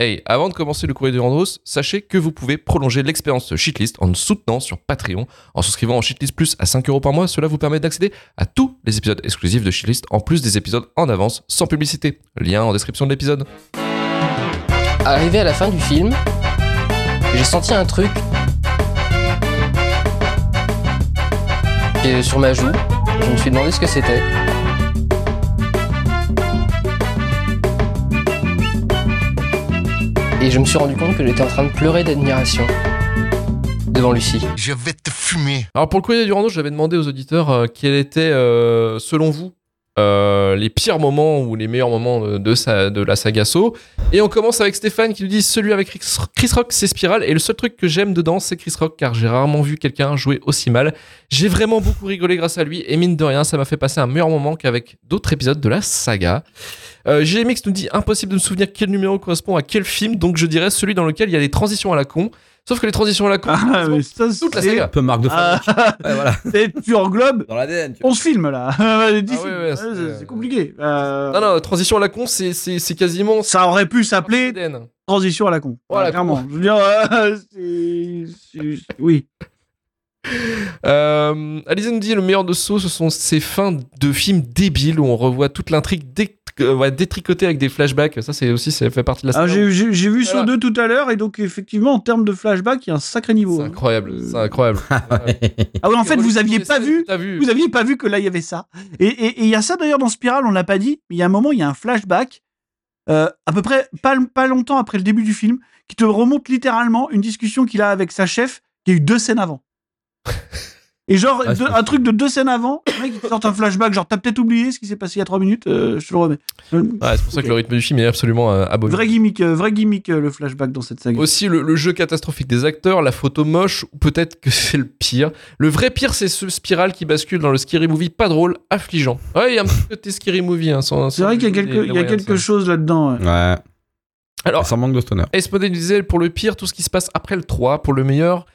Hey, avant de commencer le courrier du Randros, sachez que vous pouvez prolonger l'expérience Shitlist en nous soutenant sur Patreon. En souscrivant en Shitlist Plus à 5 euros par mois, cela vous permet d'accéder à tous les épisodes exclusifs de Shitlist, en plus des épisodes en avance, sans publicité. Lien en description de l'épisode. Arrivé à la fin du film, j'ai senti un truc sur ma joue. Je me suis demandé ce que c'était. Et je me suis rendu compte que j'étais en train de pleurer d'admiration devant Lucie. Je vais te fumer. Alors pour le courrier du Randros, j'avais demandé aux auditeurs euh, quels étaient, euh, selon vous, euh, les pires moments ou les meilleurs moments de, la saga So. Et on commence avec Stéphane qui nous dit celui avec Chris, Chris Rock, c'est Spiral. Et le seul truc que j'aime dedans, c'est Chris Rock, car j'ai rarement vu quelqu'un jouer aussi mal. J'ai vraiment beaucoup rigolé grâce à lui. Et mine de rien, ça m'a fait passer un meilleur moment qu'avec d'autres épisodes de la saga. Euh, GMX nous dit impossible de me souvenir quel numéro correspond à quel film, donc je dirais celui dans lequel il y a des transitions à la con. Sauf que les transitions à la con, Ah, mais ça, toute la c'est- saga. Un peu marque de Ah, fabrique. Ouais, voilà. c'est- tu englobes Dans l'ADN. vois. 11 films là. Ouais, 10 Ah ouais, ouais, Ouais, c'est- compliqué. Euh, Non, non, transition à la con, c'est, c'est, c'est quasiment. Ça aurait pu s'appeler transition à la con. Voilà, clairement. Je veux dire, euh, oui. Euh, Alizé nous dit le meilleur de Saw, ce sont ces fins de films débiles où on revoit toute l'intrigue euh, ouais, détricotée avec des flashbacks. Ça, c'est aussi, ça fait partie de la saga. j'ai vu Voilà. Saw 2 tout à l'heure et donc effectivement en termes de flashback il y a un sacré niveau. C'est hein. incroyable, Euh, c'est incroyable. Ah oui en fait vous aviez pas vu vous aviez pas vu que là il y avait ça. Et et- et il y a ça d'ailleurs dans Spiral on l'a pas dit mais il y a un moment il y a un flashback euh, à peu près pas pas longtemps après le début du film qui te remonte littéralement une discussion qu'il a avec sa chef qui a eu deux scènes avant. Et genre, Ah, deux- un truc de deux scènes avant, le mec il te sort un flashback, genre t'as peut-être oublié ce qui s'est passé il y a trois minutes, euh, je te le remets. Ouais, c'est pour ça que le rythme du film est absolument euh, abominable. Vrai gimmick, euh, vrai gimmick euh, le flashback dans cette saga. Aussi le, le jeu catastrophique des acteurs, la photo moche, ou peut-être que c'est le pire. Le vrai pire, c'est ce spiral qui bascule dans le scary movie pas drôle, affligeant. Ouais, il y a un petit côté scary movie. Hein, sans- C'est sans vrai qu'il y a quelque, y a chose là-dedans. ouais. Ouais. Alors, Ça manque de stoner. Disait pour le pire, tout ce qui se passe après le 3. Pour le meilleur,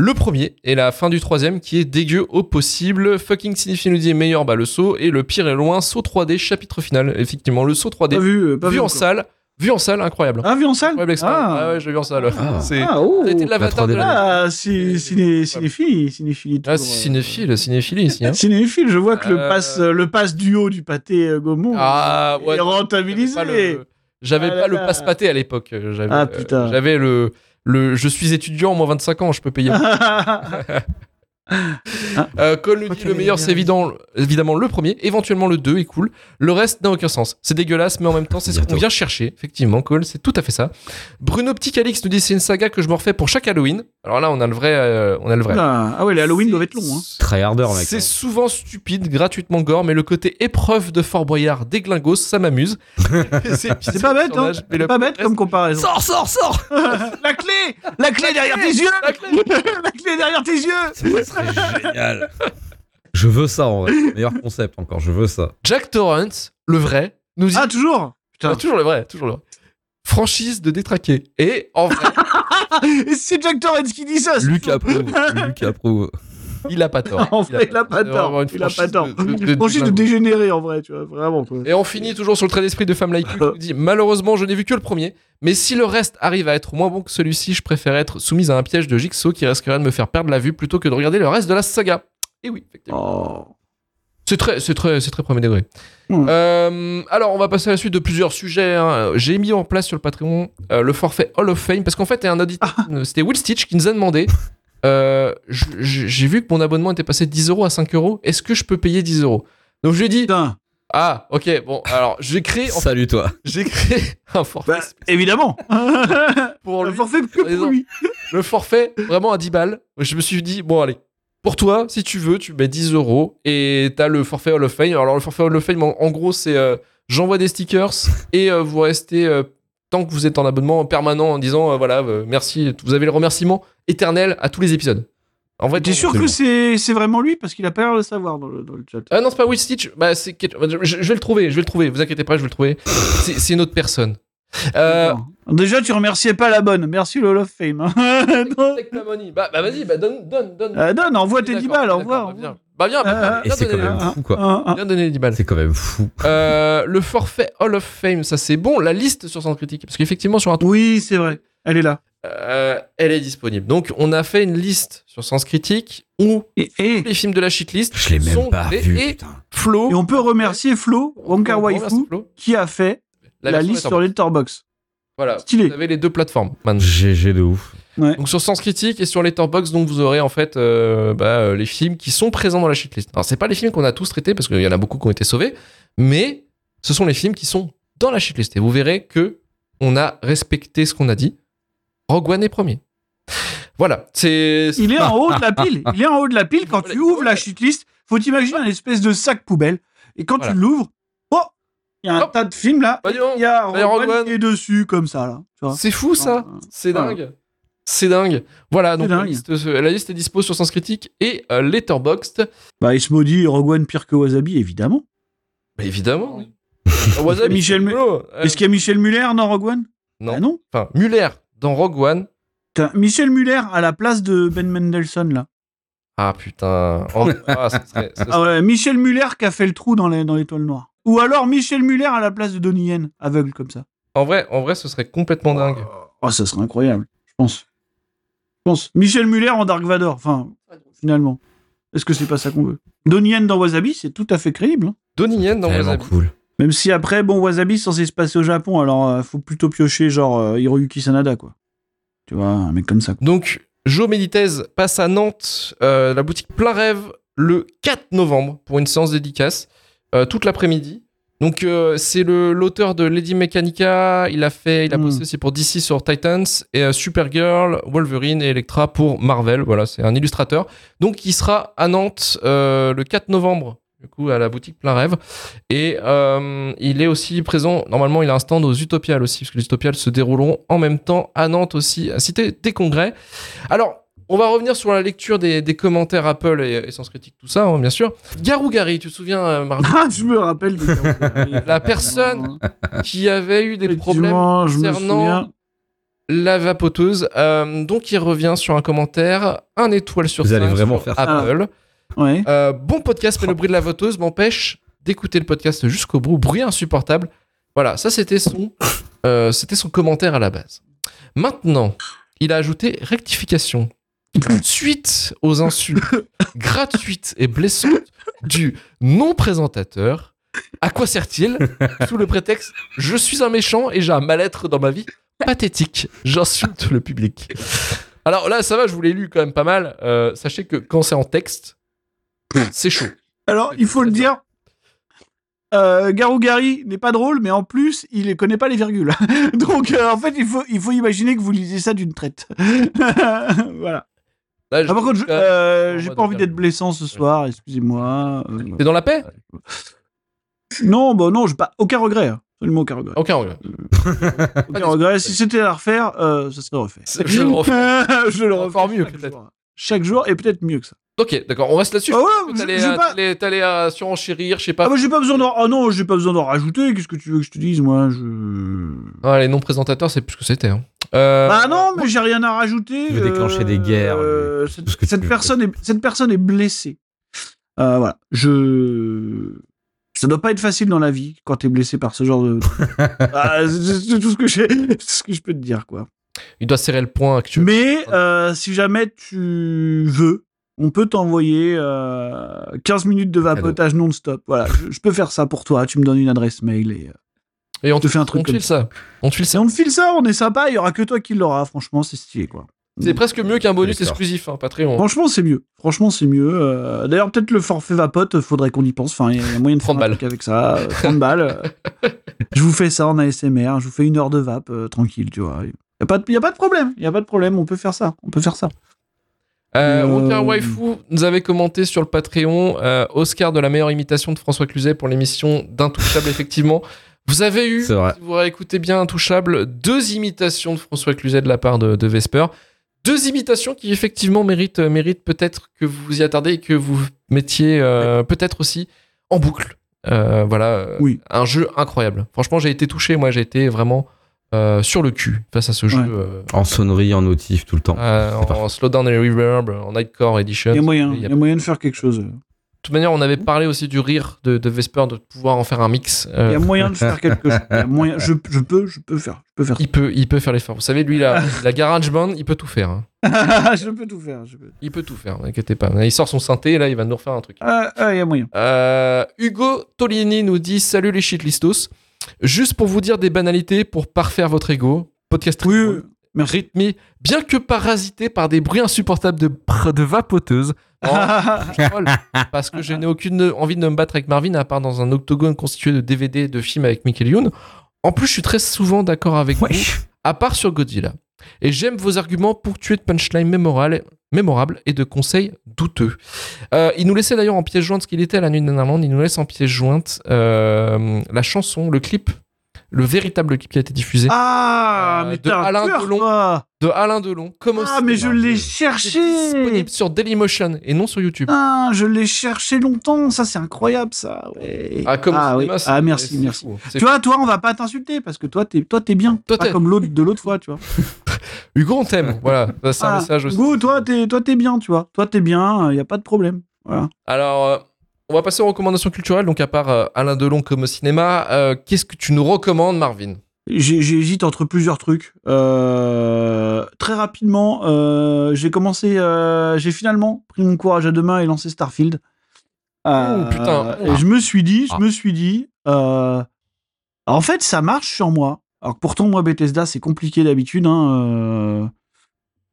le premier et la fin du troisième qui est dégueu au possible. Fucking Cinéphile nous dit meilleur, bah le saut. Et le pire est loin, saut 3D, chapitre final. Effectivement, le saut 3D, Pas vu, euh, pas vu vu en salle, vu en salle, incroyable. Ah, vu en salle? Incroyable. Ah, Ah ouais, j'ai vu en salle. Ah. C'est ah, oh. ça a été l'avatar La de 3D. la... Ah, ci- ciné, cinéphilie, cinéphilie. Ah, euh. cinéphile, cinéphilie ici. hein. Cinéphile, je vois que le Euh. pass, le pass duo du pâté euh, Gaumont Ah, ouais. est rentabilisé. J'avais pas le, j'avais Ah le là. passe pâté à l'époque. Ah, euh, putain. J'avais le, le. Je suis étudiant, moins 25 ans, je peux payer. Euh, Cole nous dit le meilleur, c'est évident, évidemment le premier, éventuellement le 2 est cool. Le reste n'a aucun sens. C'est dégueulasse, mais en même temps, c'est ce qu'on vient chercher. Effectivement, Cole, c'est tout à fait ça. Bruno Petit Calix nous dit c'est une saga que je me refais pour chaque Halloween. Alors là, on a le vrai. euh, on a le vrai. ah ah ouais, les Halloween doivent être longs. Hein. Très hardeur, mec. C'est souvent stupide, gratuitement gore, mais le côté épreuve de Fort Boyard déglingos, ça m'amuse. C'est pas bête, hein. C'est pas bête comme comparaison. Sors, sors, sors la clé La clé derrière tes yeux La clé La clé derrière tes yeux C'est génial. Je veux ça en vrai. Meilleur concept encore, je veux ça. Jack Torrance, le vrai, nous dit. Ah, toujours Ah, toujours le vrai, toujours le vrai. Franchise de détraquer. Et en vrai, Et c'est Jack Torrance qui dit ça c'est Luc approuve. Luc approuve. il a pas tort. En fait, il a pas tort. Il a pas tort. de- de- de- Franchise de de- dégénérer en vrai, tu vois, vraiment quoi. Et on finit toujours sur le trait d'esprit de Femme Like You qui nous dit Malheureusement, je n'ai vu que le premier, mais si le reste arrive à être moins bon que celui-ci, je préfère être soumise à un piège de Jigsaw qui risquerait de me faire perdre la vue plutôt que de regarder le reste de la saga. Et oui, effectivement. Oh. C'est très, c'est très, c'est très premier degré. Hmm. Euh, alors, on va passer à la suite de plusieurs sujets. hein. J'ai mis en place sur le Patreon euh, le forfait Hall of Fame parce qu'en fait, il y a un auditeur, euh, c'était Will Stitch qui nous a demandé. euh, J'ai vu que mon abonnement était passé de 10 euros à 5 euros. Est-ce que je peux payer 10 euros? Donc, je lui ai dit Putain. Ah, ok, bon, alors j'ai créé, en Salut toi. j'ai créé un forfait Bah, évidemment. pour lui. forfait que pour lui. Le forfait, vraiment à 10 balles. Je me suis dit, bon, allez. Pour toi, si tu veux, tu mets 10 euros et t'as le forfait Hall of Fame. Alors, le forfait Hall of Fame, en, en gros, c'est euh, j'envoie des stickers et euh, vous restez euh, tant que vous êtes en abonnement permanent en disant, euh, voilà, euh, merci. Vous avez le remerciement éternel à tous les épisodes. En vrai, T'es sûr que c'est c'est vraiment lui? Parce qu'il a pas l'air de le savoir dans le, dans le chat. Ah non, c'est pas Will Stitch. Bah, c'est je, je vais le trouver, je vais le trouver. Vous inquiétez pas, je vais le trouver. C'est c'est une autre personne. Euh. Déjà, tu remerciais pas la bonne. Merci le Hall of Fame. Bah, bah vas-y, bah donne, donne, donne. Donne, envoie tes D'accord, 10 balles, au d'accord, revoir. Bah, viens. Bien, Euh, bien c'est quand même fou, quoi. bien donné les 10 balles. C'est quand même fou. Euh, le forfait Hall of Fame, ça c'est bon. La liste sur Sens Critique, parce qu'effectivement sur un Oui, c'est vrai. Elle est là. euh, elle est disponible. Donc on a fait une liste sur Sens Critique où Et, et, les films de la shitlist Je l'ai sont même pas des- vu, et. Flo. et on peut remercier Flo, Wonka Waifu, Flo. qui a fait la, liste sur Letterboxd. Letterboxd. Voilà. Stylé. Vous avez les deux plateformes maintenant. GG de ouf. Donc sur Sens Critique et sur Letterboxd, donc vous aurez en fait euh, bah, euh, les films qui sont présents dans la shitlist. Alors c'est pas les films qu'on a tous traités parce qu'il y en a beaucoup qui ont été sauvés, mais ce sont les films qui sont dans la shitlist. Et vous verrez que on a respecté ce qu'on a dit. Rogue One est premier. Voilà, c'est Il est en haut de la pile. Il est en haut de la pile. Quand tu ouvres la shitlist, faut t'imaginer un espèce de sac poubelle. Et quand Voilà. tu l'ouvres, oh, il y a un Hop. tas de films là. Bah. Il y a Rogue Rogue One One. qui est dessus comme ça là. C'est fou ça, c'est voilà. C'est dingue. Voilà, donc La, liste, euh, la liste est dispo sur Sens Critique et euh, Letterboxd. Bah, il se maudit Rogue One pire que Wasabi, évidemment. Bah, évidemment. oui. Wasabi, Michel. Euh, Est-ce qu'il y a Michel Muller dans Rogue One? Non. Bah non. Enfin, Muller dans Rogue One. Putain, Michel Muller à la place de Ben Mendelssohn là. Ah putain. En- ah, ça serait- ça Ah ouais, Michel Muller qui a fait le trou dans les- dans l'étoile noire. Ou alors Michel Muller à la place de Donnie Yen, aveugle comme ça. En vrai, en vrai, ce serait complètement dingue. Oh, ça serait incroyable, je pense. Pense. Michel Muller en Dark Vador, enfin, finalement. Est-ce que c'est pas ça qu'on veut? Donnie Yen dans Wasabi, c'est tout à fait crédible. hein. Donnie Yen dans Wasabi. cool. Même si après, bon, Wasabi censé se passer au Japon, alors euh, faut plutôt piocher genre euh, Hiroyuki Sanada, quoi. Tu vois, un mec comme ça. quoi. Donc, Joe Meditez passe à Nantes, euh, la boutique Plein Rêve, le 4 novembre pour une séance dédicace, euh, toute l'après-midi. Donc, euh, c'est le- l'auteur de Lady Mechanica. Il a fait, il a Mm. bossé aussi pour DC sur Titans et euh, Supergirl, Wolverine et Electra pour Marvel. Voilà, c'est un illustrateur. Donc, il sera à Nantes euh, le 4 novembre. Du coup, à la boutique Plein Rêve. Et euh, il est aussi présent, normalement, il a un stand aux Utopiales aussi, parce que les Utopiales se dérouleront en même temps à Nantes aussi, à Cité des Congrès. Alors, on va revenir sur la lecture des, des commentaires Apple et, et Sens Critique, tout ça, hein, bien sûr. Garou Gary, tu te souviens, euh, Marc, Ah, je me rappelle. des- La personne qui avait eu des problèmes concernant la vapoteuse. Euh, donc, il revient sur un commentaire, un étoile sur Vous allez cinq vraiment sur faire ça Apple. Ouais. Euh, bon podcast, mais le bruit de la voteuse m'empêche d'écouter le podcast jusqu'au bout. Bruit insupportable. Voilà, ça c'était son, euh, c'était son commentaire à la base. Maintenant, il a ajouté rectification. Suite aux insultes gratuites et blessantes du non-présentateur, à quoi sert-il Sous le prétexte Je suis un méchant et j'ai un mal-être dans ma vie pathétique. J'insulte le public. Alors là, ça va, je vous l'ai lu quand même pas mal. Euh, sachez que quand c'est en texte, c'est chaud. Alors, il faut le dire. Euh, Garou Gary n'est pas drôle, mais en plus, il ne connaît pas les virgules. Donc, euh, en fait, il faut, il faut imaginer que vous lisez ça d'une traite. voilà. Là, je- Ah, par contre, euh, euh, j'ai pas envie d'être blessant ce soir, excusez-moi. Euh, T'es dans la paix? Non, bah non, j'ai pas aucun regret. hein. Absolument aucun regret. Aucun regret. Aucun regret. Si c'était à refaire, euh, ça serait refait. Je le refais. je le Encore refais mieux, peut-être. Chaque jour, et peut-être mieux que ça. Ok, d'accord, on reste là-dessus. Ah ouais, T'allais pas- à surenchérir, je sais pas. Ah bah j'ai pas besoin d'en... Ah non, j'ai pas besoin d'en rajouter. Qu'est-ce que tu veux que je te dise, moi je... Ah, les non-présentateurs, c'est plus ce que c'était. Hein. Euh, Bah non, mais j'ai rien à rajouter. Veut déclencher des guerres, euh, cette, ce personne est, cette personne est blessée. Euh, voilà. Je. Ça doit pas être facile dans la vie quand t'es blessé par ce genre de. Ah, c'est tout ce que j'ai, c'est ce que je peux te dire, quoi. Il doit serrer le point actuel. Mais euh, si jamais tu veux, on peut t'envoyer euh, 15 minutes de vapotage non-stop. Voilà, je, je peux faire ça pour toi. Tu me donnes une adresse mail et, euh, Et on te fait un truc on te comme file ça. On te file et ça. on te file ça. On est sympa. Il y aura que toi qui l'auras. Franchement, c'est stylé, quoi. C'est presque mieux qu'un bonus exclusif, hein, Patreon. Franchement, c'est mieux. Franchement, c'est mieux. Euh, D'ailleurs, peut-être le forfait vapote, faudrait qu'on y pense. Enfin, il y a moyen de faire 30 un balles. truc avec ça. euh, 30 balles. euh. je vous fais ça en ASMR. Je vous fais une heure de vape euh, tranquille, tu vois. Il y a pas de, y a pas de problème. Il y a pas de problème. On peut faire ça. On peut faire ça. Euh, Euh, Waifu nous avait commenté sur le Patreon euh, Oscar de la meilleure imitation de François Cluzet pour l'émission d'Intouchable, effectivement. Vous avez eu, si vous réécoutez bien Intouchable, deux imitations de François Cluzet de la part de, de Vesper. Deux imitations qui, effectivement, méritent, euh, méritent peut-être que vous vous y attardez et que vous mettiez euh, peut-être aussi en boucle. Euh, voilà, Oui. un jeu incroyable. Franchement, j'ai été touché. Moi, j'ai été vraiment euh, sur le cul face à ce jeu. Ouais. euh, En sonnerie, en notif, tout le temps. euh, en, en slowdown et reverb, en nightcore edition. Il y a moyen. Il y Il a- y a moyen de faire quelque chose. Toute manière, on avait parlé aussi du rire de, de Vesper, de pouvoir en faire un mix. Il Euh, y a moyen de faire quelque chose. Il y a moyen, je, je peux, je peux faire, je peux faire. il peut, il peut faire l'effort. Vous savez, lui, la, la garage band, il peut tout faire. hein. je peux tout faire. Je peux. Il peut tout faire, n'inquiétez pas. Il sort son synthé, là, il va nous refaire un truc. Ah, ah, il y a moyen. Euh, Hugo Tolini nous dit Salut les shitlistos. Juste pour vous dire des banalités pour parfaire votre ego. Podcast Oui, rythmé, bien que parasité par des bruits insupportables de, de vapoteuses. Oh, parce que je n'ai aucune envie de me battre avec Marvin à part dans un octogone constitué de DVD et de films avec Michael Youn. En plus, je suis très souvent d'accord avec vous, à part sur Godzilla. Et j'aime vos arguments pour tuer de punchline mémorable, mémorable et de conseils douteux. Euh, il nous laissait d'ailleurs en pièce jointe ce qu'il était à la nuit d'Irlande. Il nous laisse en pièce jointe euh, la chanson, le clip, le véritable clip qui a été diffusé Ah, Euh, mais de Alain tueur, Delon. toi. de Alain Delon. Ah, mais je l'ai cherché. disponible sur Dailymotion et non sur YouTube. Ah, je l'ai cherché longtemps. Ça, c'est incroyable, ça. Ouais. Ah, comme au oui. cinéma, Ah, merci, merci. fou. C'est Tu vois, toi, on va pas t'insulter parce que toi, t'es, toi, t'es bien. Toi, pas t'es- comme l'autre de l'autre fois, tu vois. Hugo, on t'aime. Voilà, c'est un Ah, message aussi. Hugo, toi, t'es, toi, t'es bien, tu vois. Toi, t'es bien. Il y a pas de problème. Voilà. Alors, euh, on va passer aux recommandations culturelles. Donc, à part euh, Alain Delon comme au cinéma, euh, qu'est-ce que tu nous recommandes, Marvin? J'hésite entre plusieurs trucs. Euh, très rapidement, j'ai commencé, j'ai finalement pris mon courage à deux mains et lancé Starfield. Oh, putain. et je me suis dit, je Ah. me suis dit, en fait, ça marche sur moi. Alors que pourtant, moi, Bethesda, c'est compliqué d'habitude. hein,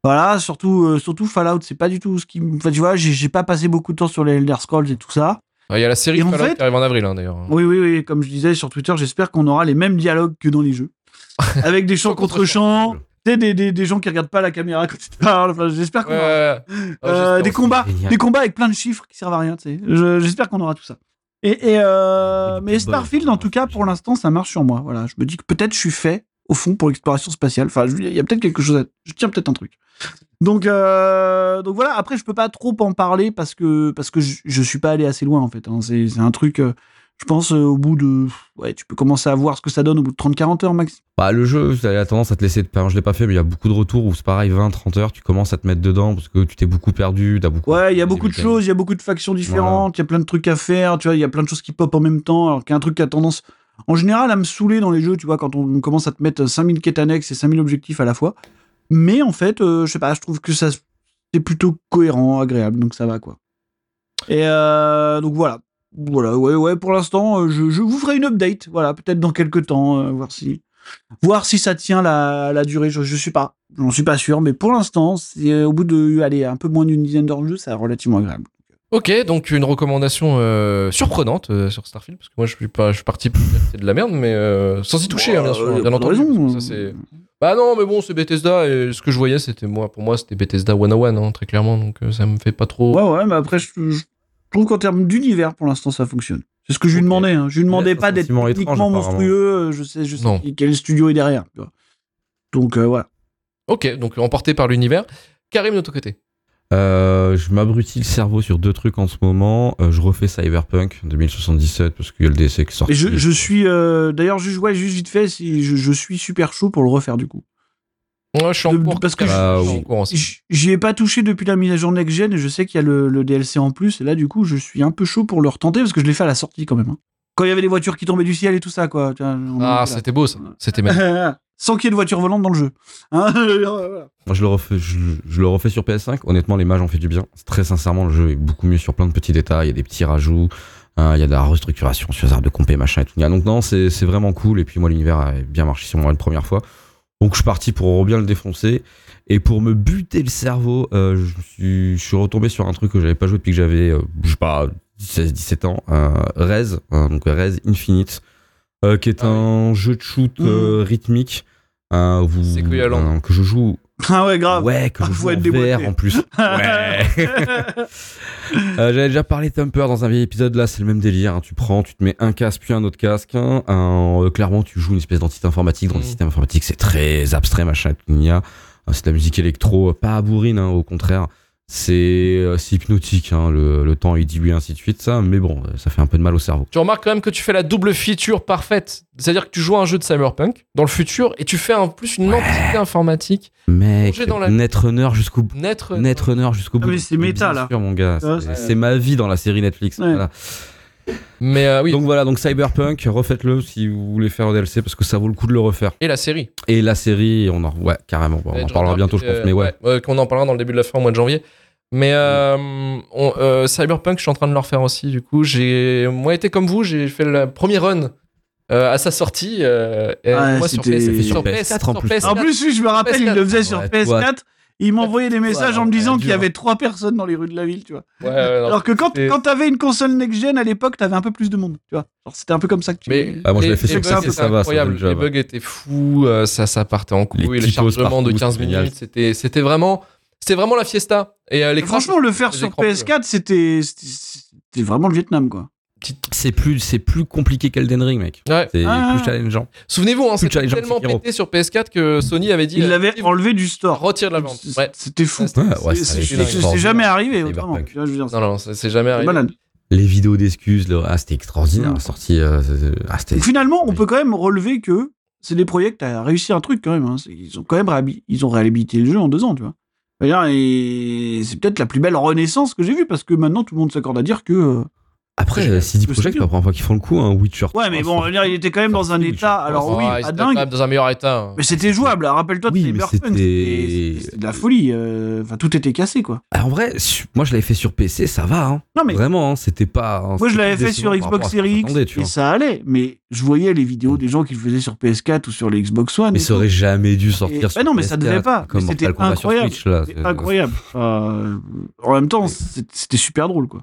voilà, surtout, euh, surtout Fallout, c'est pas du tout ce qui. me- Enfin, tu vois, j'ai pas passé beaucoup de temps sur les Elder Scrolls et tout ça. Ah, Il y a la série en fait- qui arrive en avril, hein, d'ailleurs. Oui, oui, oui. Comme je disais sur Twitter, j'espère qu'on aura les mêmes dialogues que dans les jeux. Avec des chants Chant contre chants, tu des, des, des gens qui regardent pas la caméra quand ils parlent. Enfin, j'espère qu'on Ouais, aura ouais, ouais. Ah, euh, j'espère des combats, Génial. des combats avec plein de chiffres qui servent à rien. tu sais. Je- J'espère qu'on aura tout ça. Et, et, euh, mais Starfield, en tout cas, pour l'instant, ça marche sur moi. Voilà, je me dis que peut-être je suis fait au fond pour l'exploration spatiale. Enfin, il y a peut-être quelque chose. À... Je tiens peut-être un truc. Donc, euh, donc voilà. Après, je peux pas trop en parler parce que parce que je, je suis pas allé assez loin en fait. hein. C'est un truc. euh, je pense euh, au bout de ouais, tu peux commencer à voir ce que ça donne au bout de 30-40 heures max. Bah, le jeu, ça a tendance à te laisser. Enfin, je l'ai pas fait, mais il y a beaucoup de retours où c'est pareil, 20-30 heures, tu commences à te mettre dedans parce que tu t'es beaucoup perdu. As beaucoup Ouais, il y a beaucoup de choses, il y a beaucoup de factions différentes, il y a plein de trucs à faire, tu vois, il y a plein de choses qui pop en même temps, alors qu'il y a un truc qui a tendance, en général, à me saouler dans les jeux, tu vois, quand on commence à te mettre 5000 quêtes annexes et 5000 objectifs à la fois. Mais en fait, euh, je sais pas, je trouve que ça c'est plutôt cohérent, agréable, donc ça va, quoi. Et euh, donc voilà. Voilà, ouais, ouais, pour l'instant, euh, je, vous ferai une update, voilà, peut-être dans quelques temps, voir si voir si ça tient la, durée, je, je suis pas, j'en suis pas sûr, mais pour l'instant, c'est au bout de, un peu moins d'une dizaine d'heures de jeu, c'est relativement agréable. Ok, donc une recommandation euh, surprenante euh, sur Starfield, parce que moi je suis pas, je suis parti pour dire que c'est de la merde, mais euh, sans y toucher, hein, bien sûr, Euh, bien entendu. ça, c'est- Bah non, mais bon, c'est Bethesda, et ce que je voyais, c'était moi, pour moi, c'était Bethesda 101, hein, très clairement, donc euh, ça me fait pas trop. Ouais, ouais, mais après, je, je trouve qu'en termes d'univers, pour l'instant, ça fonctionne. C'est ce que je lui demandais. Hein. Je lui demandais Ouais, pas d'être techniquement monstrueux. Je sais, je sais Non. quel studio est derrière. tu vois. Donc euh, voilà. Ok, donc emporté par l'univers. Karim de ton côté. Euh, je m'abrutis le cerveau sur deux trucs en ce moment. Euh, je refais Cyberpunk 2077 parce qu'il y a le DC qui. Et je, je suis euh, d'ailleurs juste, ouais, juste vite fait, si je, je suis super chaud pour le refaire du coup. Ouais, je suis en De- cours. parce que je- je. J- J'y ai pas touché depuis la mise à jour next gen et je sais qu'il y a le, le DLC en plus et là du coup je suis un peu chaud pour le retenter parce que je l'ai fait à la sortie quand même. hein. Quand il y avait les voitures qui tombaient du ciel et tout ça quoi. Ah, c'était beau ça. C'était magnifique. Sans qu'il y ait de voitures volantes dans le jeu. Hein. Moi, je le refais, je, le refais sur PS5. Honnêtement, les mages ont fait du bien. Très sincèrement, le jeu est beaucoup mieux sur plein de petits détails. Il y a des petits rajouts. hein, Il y a de la restructuration sur les arbres de compé, machin et tout. Donc non, c'est vraiment cool. Et puis moi, l'univers a bien marché sur moi une première fois. Donc je suis parti pour bien le défoncer. Et pour me buter le cerveau, euh, je, suis, retombé sur un truc que j'avais pas joué depuis que j'avais, euh, je sais pas, 16-17 ans. Euh, Rez, euh, donc Rez Infinite, euh, qui est Ah oui. un jeu de shoot euh, rythmique. euh, euh, que je joue Ah ouais grave. Ouais, que Ah, je joue en. VR en plus. Ouais. Euh, J'avais déjà parlé de Thumper dans un vieil épisode. Là, c'est le même délire. hein. Tu prends, tu te mets un casque puis un autre casque. hein. Un- euh, clairement, tu joues une espèce d'entité informatique. Dans le Mm. système informatique, c'est très abstrait, machin. Il y a, euh, c'est de la musique électro, pas à bourrine, hein, au contraire. C'est euh, c'est hypnotique, hein, le, le temps est dilué, ainsi de suite, ça, mais bon, euh, ça fait un peu de mal au cerveau. Tu remarques quand même que tu fais la double feature parfaite. C'est-à-dire que tu joues à un jeu de cyberpunk dans le futur et tu fais en plus une entité informatique. Mec, dans la- Netrunner jusqu'au bout. Naître. Netrunner jusqu'au bout. mais c'est méta, là. sûr, mon gars. Ouais, C'est- ma vie dans la série Netflix. Ouais. voilà. Mais euh, oui. Donc voilà, donc Cyberpunk, refaites-le si vous voulez faire un DLC parce que ça vaut le coup de le refaire. Et la série. Et la série, on en, ouais, carrément. Bon, on en parlera bientôt, je pense, mais ouais. ouais, qu'on en parlera dans le début de la fin au mois de janvier. Mais euh, on- euh, Cyberpunk, je suis en train de le refaire aussi. Du coup, j'ai moi été comme vous, j'ai fait le premier run euh, à sa sortie. euh, moi sur c'était- PS4, sur PS4 en plus. PS4. En plus, oui, je me rappelle, il le faisait sur Ouais, PS4. Il m'envoyait des messages en me disant qu'il y avait trois personnes dans les rues de la ville, tu vois. Ouais, ouais, non. Alors que quand, quand t'avais une console next-gen à l'époque, t'avais un peu plus de monde, tu vois. C'était un peu comme ça que tu. Mais Ah, moi, je les- l'ai fait sur c'était ça va, ça incroyable. va les bugs étaient fous, euh, ça, ça partait en couille, Les les, typos chargements de partout, 15 c'était génial. minutes, c'était, c'était vraiment, c'était vraiment la fiesta. Et euh, Franchement, le faire sur écrans PS4, c'était c'était- c'était vraiment le Vietnam, quoi. Petite- C'est plus, c'est plus compliqué qu'Elden Ring, mec. Ouais. C'est Ah. plus challengeant. Souvenez-vous, hein, Plus c'était tellement Sekiro. pété sur PS4 que Sony avait dit. Il euh, l'avait enlevé du store. retire de la vente. Ouais. C'était fou. Ouais, c'était- Ouais, ouais, C'est- jamais arrivé autrement. Tu vois, je veux dire, Non, non, c'est jamais arrivé. malade. Les vidéos d'excuses, le... ah, c'était extraordinaire. La sortie, euh, c'est- ah, finalement, on peut quand même relever que c'est des projets qui ont réussi un truc quand même. hein. C'est- Ils ont quand même ils ont réhabilité le jeu en deux ans, tu vois. Et c'est peut-être la plus belle renaissance que j'ai vue parce que maintenant tout le monde s'accorde à dire que. Euh, Après, euh, CD je Projekt, la première fois qu'ils font le coup, hein. Witcher. Ouais, mais 3, bon, il était quand même dans un état. Alors oui, Ah, dingue. quand même dans un meilleur état. Mais c'était jouable. hein. Rappelle-toi de Oui, Cyberpunk. c'était- de la folie. euh, Enfin, tout était cassé, quoi. Ah, en vrai, moi je l'avais fait sur PC, ça va. Hein. Non, mais Vraiment, hein, c'était pas. hein, moi, je l'avais fait sur Xbox Series X et vois. ça allait. Mais je voyais les vidéos des gens qui le faisaient sur PS4 ou sur les Xbox One. Mais et ça aurait jamais dû sortir bah sur non, mais ça PS4, devait pas. C'était incroyable. C'est incroyable. En même temps, c'était super drôle, quoi.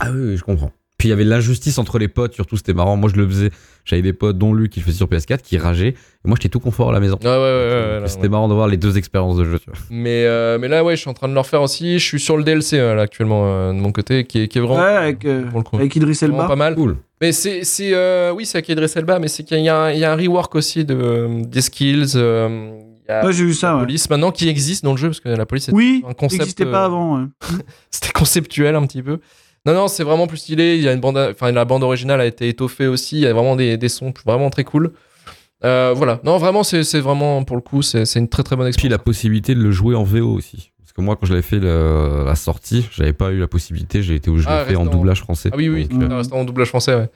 Ah oui, oui, je comprends. Puis il y avait l'injustice entre les potes, surtout c'était marrant. Moi je le faisais, j'avais des potes, dont Luc qui le faisait sur PS4, qui rageaient. Et moi j'étais tout confort à la maison. Ouais, ouais, ouais, ouais, ouais, C'était ouais. marrant de voir les deux expériences de jeu. Tu vois. Mais, euh, mais là, ouais, je suis en train de le refaire aussi. Je suis sur le DLC euh, là, actuellement euh, de mon côté, qui est, qui est vraiment. Ouais, avec, euh, pour le coup, avec Idris vraiment Elba. pas mal. Cool. Mais c'est, c'est euh, oui, c'est avec Idris Elba, mais c'est qu'il y a, un- il y a un rework aussi de, des skills. euh, Ouais, j'ai vu la ça, ouais. police maintenant qui existe dans le jeu, parce que la police, c'était Oui, un concept, n'existait pas avant. ouais. c'était conceptuel un petit peu. Non, non, c'est vraiment plus stylé. Il y a une bande, enfin, la bande originale a été étoffée aussi. Il y a vraiment des, des sons vraiment très cool. Euh, voilà. Non, vraiment, c'est, c'est vraiment, pour le coup, c'est, c'est une très très bonne Puis expérience. la possibilité de le jouer en VO aussi. Parce que moi quand je l'avais fait le- la sortie, j'avais pas eu la possibilité, j'ai été je l'ai Ah, fait en restant- doublage français. Ah oui, oui, Donc, euh, en doublage français, ouais.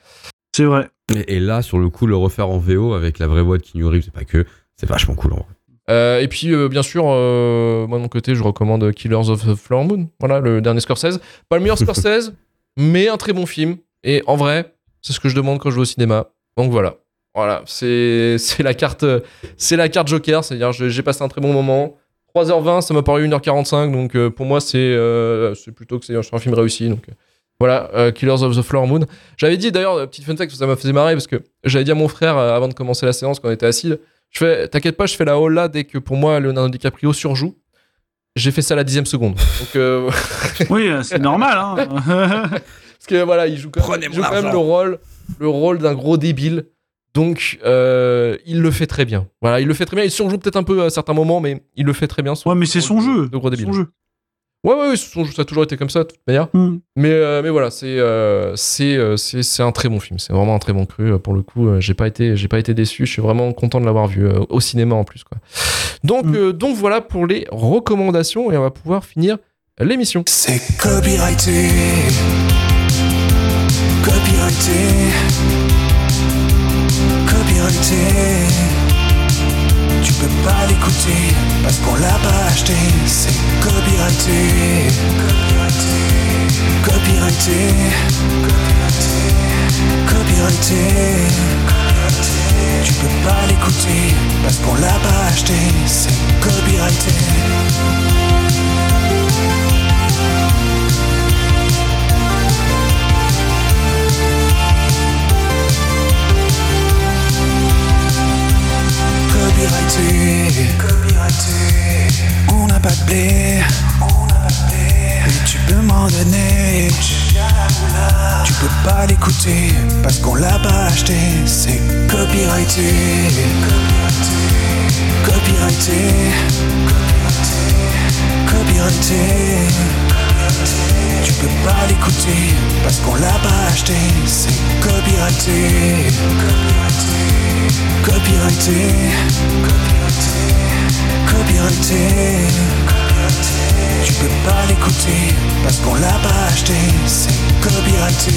C'est vrai. et, et là sur le coup le refaire en VO avec la vraie voix de Keanu Reeves, c'est pas que, c'est vachement cool en vrai. Euh, et puis, euh, bien sûr, euh, moi de mon côté, je recommande Killers of the Flower Moon. Voilà, le dernier Scorsese. Pas le meilleur Scorsese, mais un très bon film. Et en vrai, c'est ce que je demande quand je vais au cinéma. Donc voilà. Voilà, c'est la carte c'est la carte Joker, c'est-à-dire j'ai passé un très bon moment. 3h20, ça m'a paru 1h45, donc pour moi c'est plutôt que c'est un film réussi. Donc voilà, euh, Killers of the Flower Moon. J'avais dit d'ailleurs, petite fun fact, ça m'a fait marrer parce que j'avais dit à mon frère euh, avant de commencer la séance quand on était assis, je fais, t'inquiète pas, je fais la holla dès que pour moi Leonardo DiCaprio surjoue. J'ai fait ça à la dixième seconde. Donc, euh, Oui, c'est normal. Hein. parce que voilà, il joue quand même, Prenez il mon joue quand même argent. le rôle, le rôle d'un gros débile. Donc, euh, il le fait très bien. Voilà, il le fait très bien. Il surjoue peut-être un peu à certains moments, mais il le fait très bien. ouais, mais c'est son jeu. De gros débile. Son jeu. Ouais, ouais, ouais, ça a toujours été comme ça, de toute manière. Hmm. Mais, euh, mais voilà, c'est euh, c'est euh, un très bon film. C'est vraiment un très bon cru. euh, Pour le coup, euh, j'ai pas été j'ai pas été déçu. Je suis vraiment content de l'avoir vu euh, au cinéma en plus. Quoi. Donc Mm. euh, donc voilà pour les recommandations et on va pouvoir finir l'émission. C'est copyrighté. Copyrighté. Copyrighté. Tu peux pas l'écouter parce qu'on l'a pas acheté. C'est copyrighté. Copyrighté. Copyrighté. Copyrighté. Tu peux pas l'écouter parce qu'on l'a pas acheté. C'est copyrighté. Copyrighté, copyrighté. On n'a pas de blé, on n'a pas de blé. Tu peux m'en donner. Tu peux pas l'écouter parce qu'on l'a pas acheté. C'est copyrighté, copyrighté, copyrighté, copyrighté. copyrighté. Tu peux pas l'écouter parce qu'on l'a pas acheté. C'est copyrighté. Copyrighté. Copyrighté. Tu peux pas l'écouter parce qu'on l'a pas acheté. C'est copyrighté.